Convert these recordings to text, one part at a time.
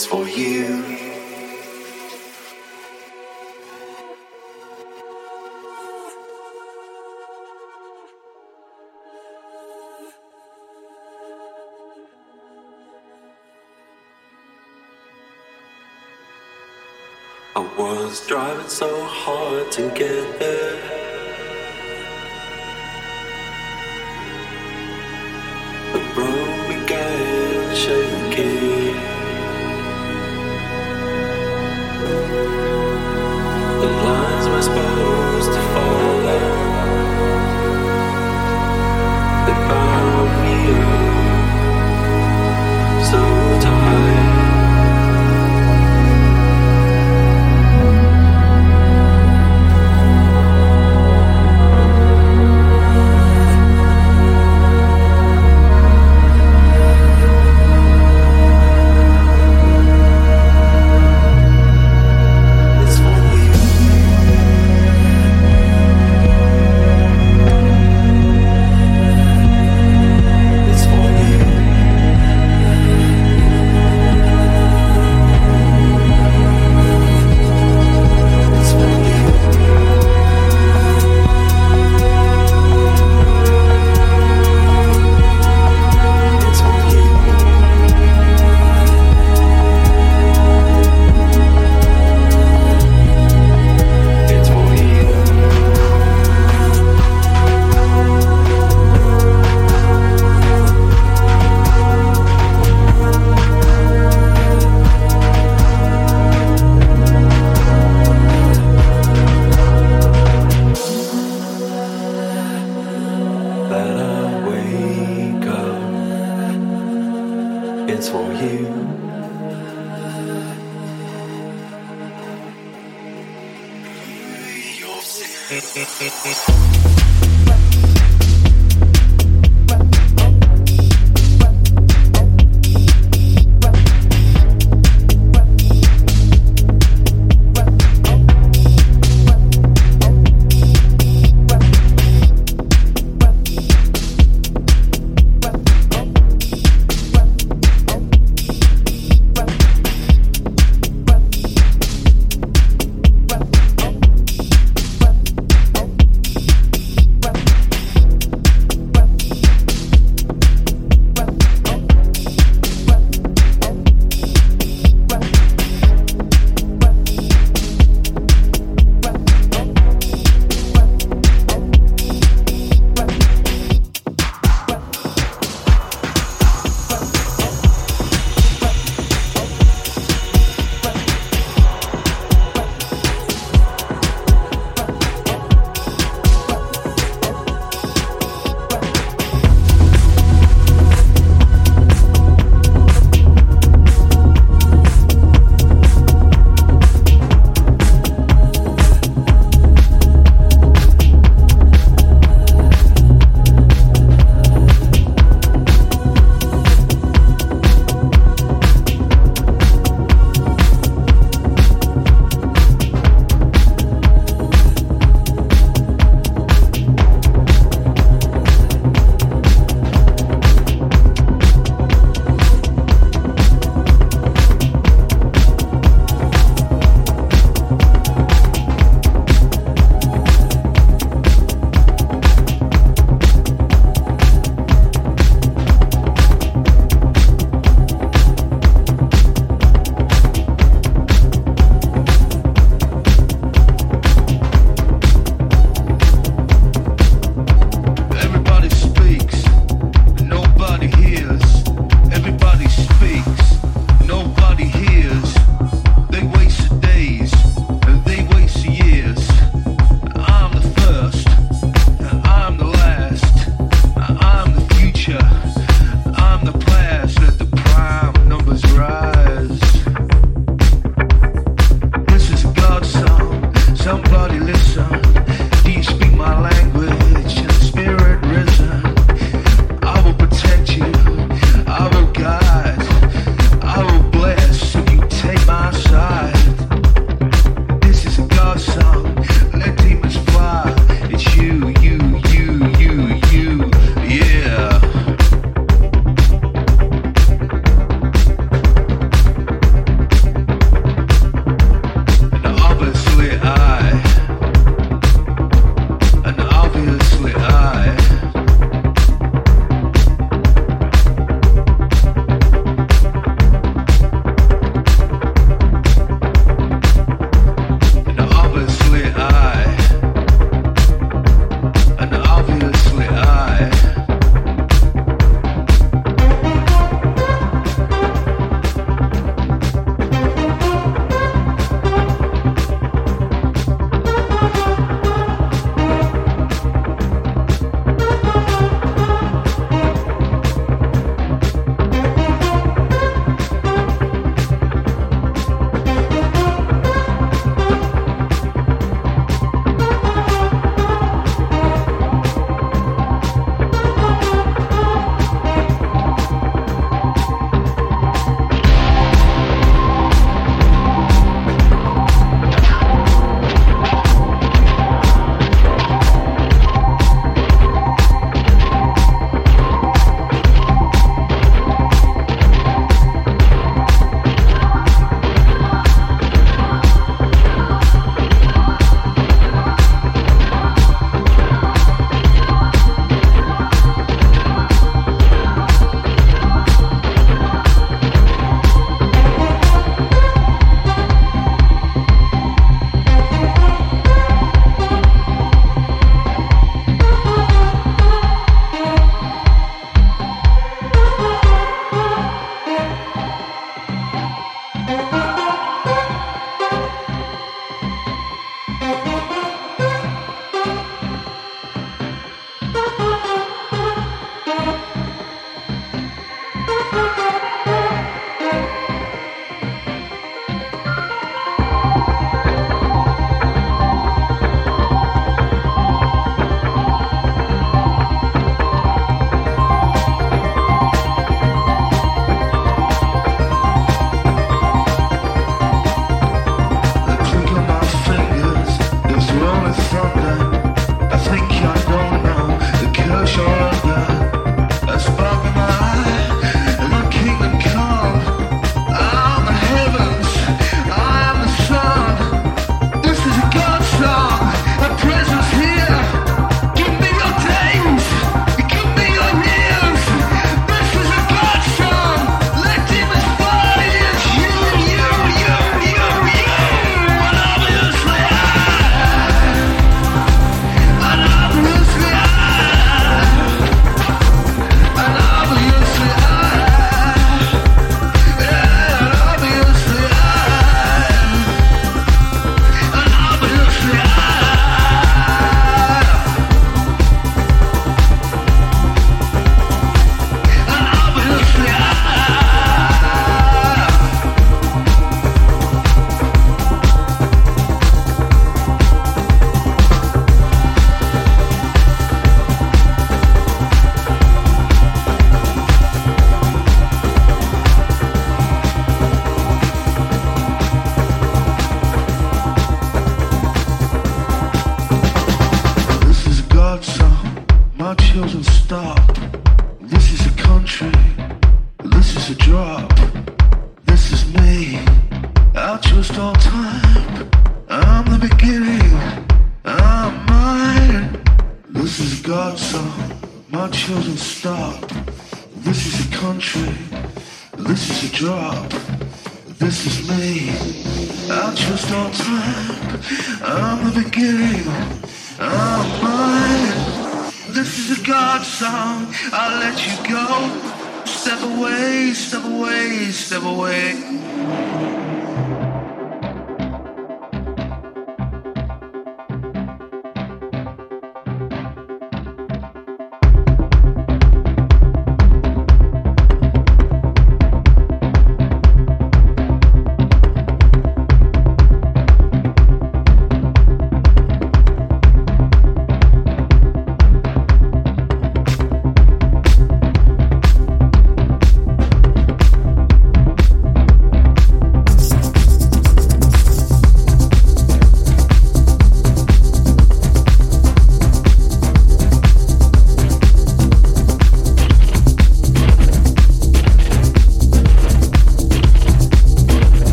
is for you. I was driving so hard to get there.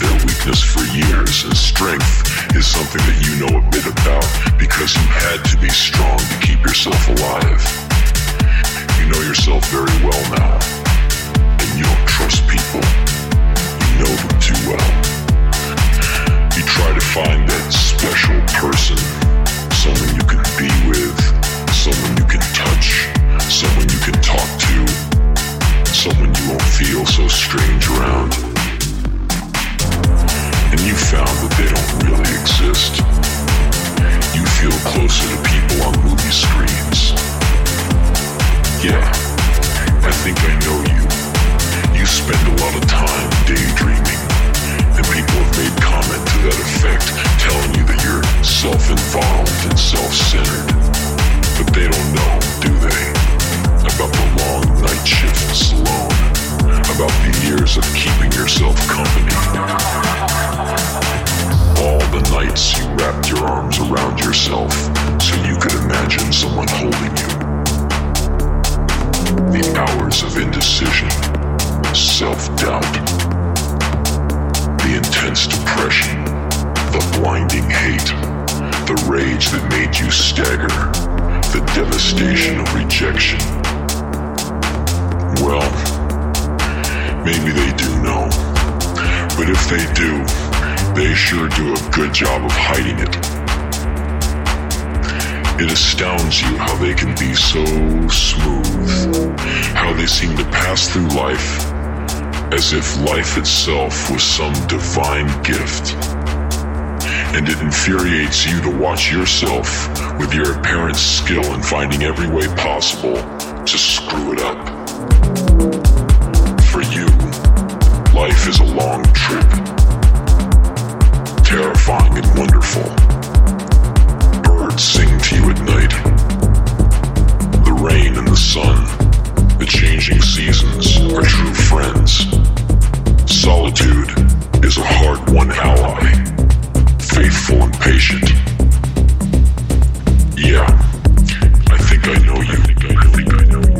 their weakness for years, and strength is something that you know a bit about because you had to be strong to keep yourself alive. You know yourself very well now, and you don't trust people. You know them too well. You try to find that special person, someone you can be with, someone you can touch, someone you can talk to, someone you won't feel so strange around. And you found that they don't really exist. You feel closer to people on movie screens. Yeah, I think I know you. You spend a lot of time daydreaming, and people have made comment to that effect, telling you that you're self-involved and self-centered. But they don't know, do they? About the long About the years of keeping yourself company. All the nights you wrapped your arms around yourself so you could imagine someone holding you. The hours of indecision, self-doubt, the intense depression, the blinding hate, the rage that made you stagger, the devastation of rejection. Well, maybe they do know. But if they do, they sure do a good job of hiding it. It astounds you how they can be so smooth, how they seem to pass through life as if life itself was some divine gift. And it infuriates you to watch yourself with your apparent skill in finding every way possible to screw it up. For you, life is a long trip, terrifying and wonderful. Birds sing to you at night. The rain and the sun, the changing seasons are true friends. Solitude is a hard-won ally, faithful and patient. Yeah, I think I know you. I think I know you.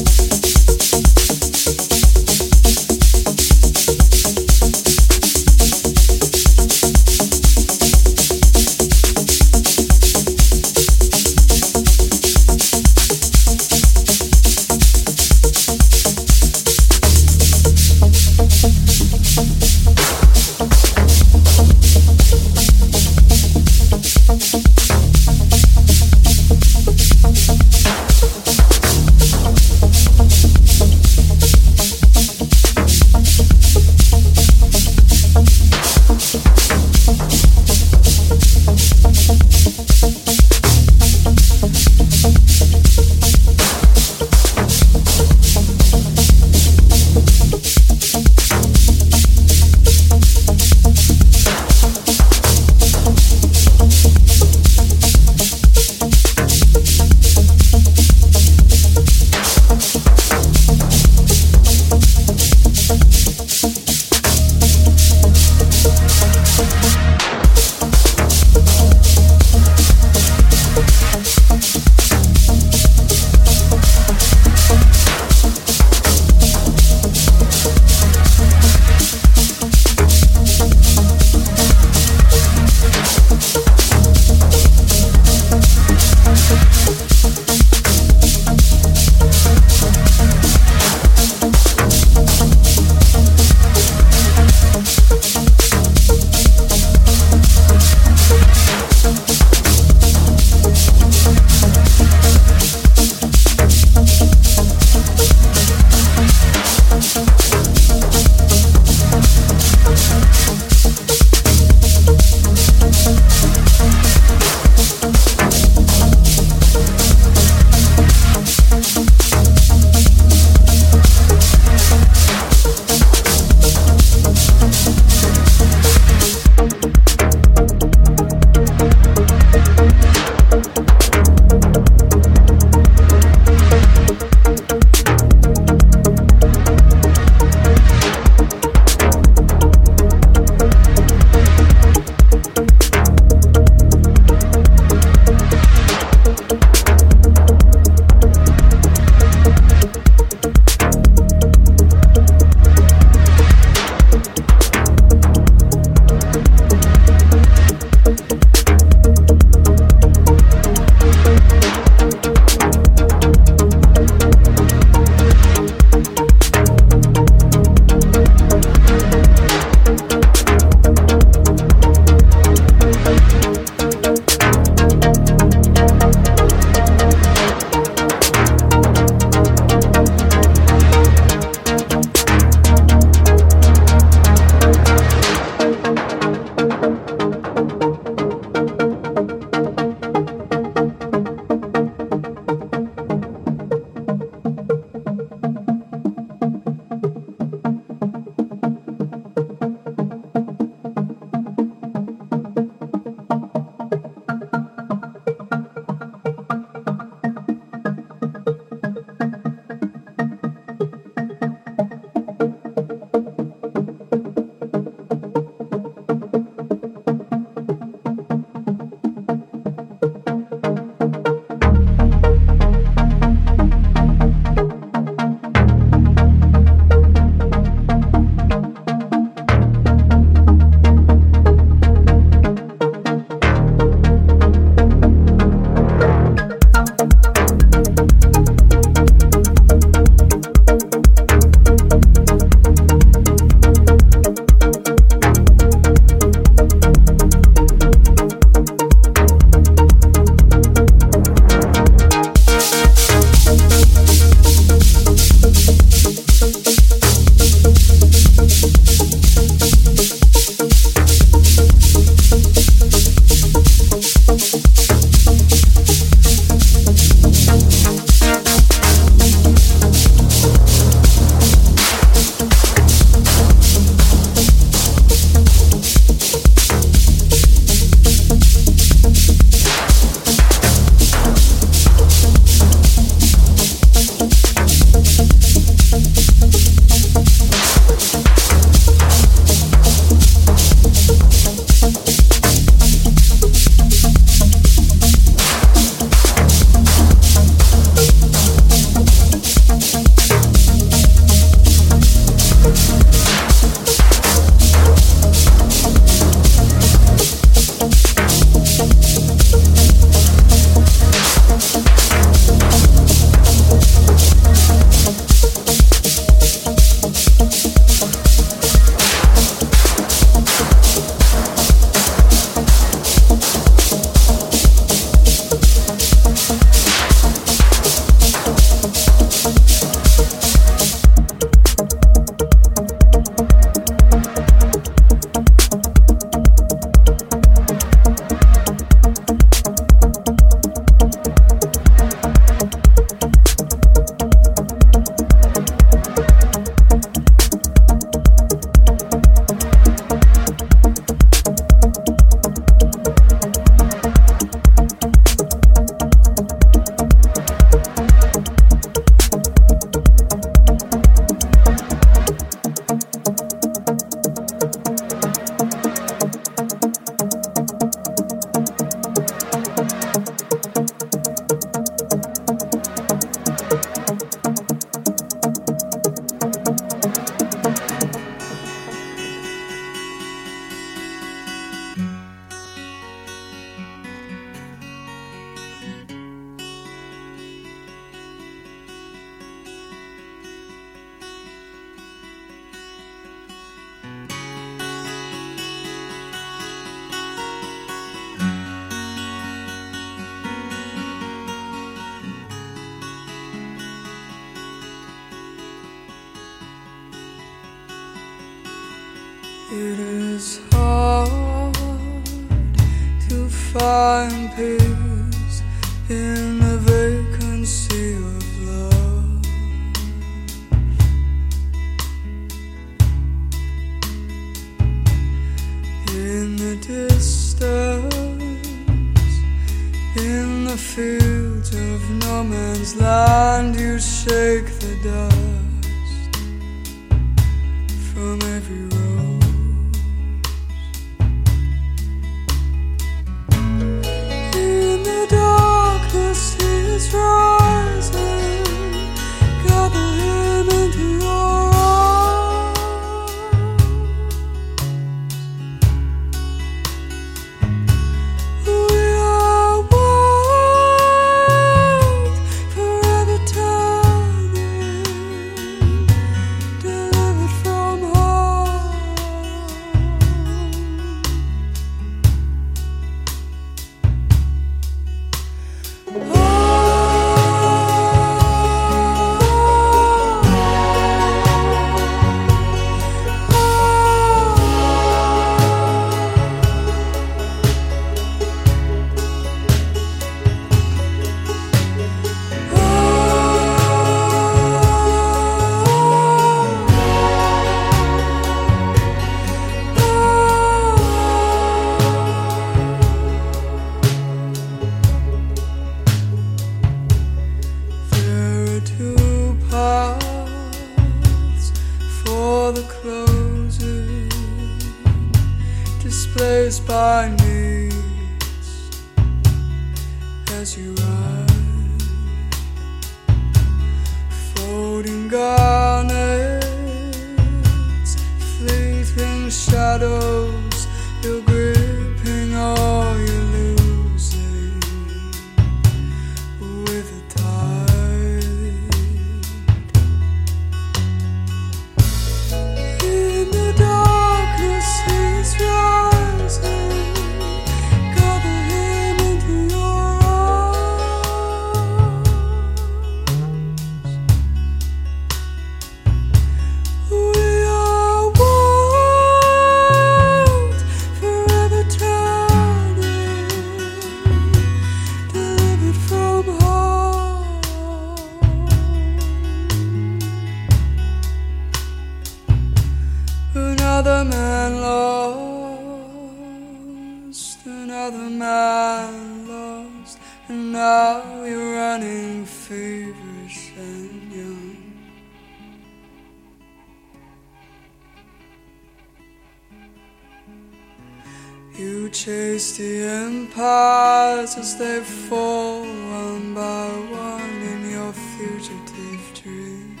The empires as they fall one by one in your fugitive dreams.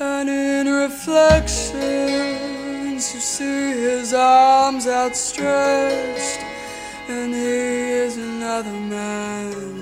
And in reflections, you see his arms outstretched, and he is another man.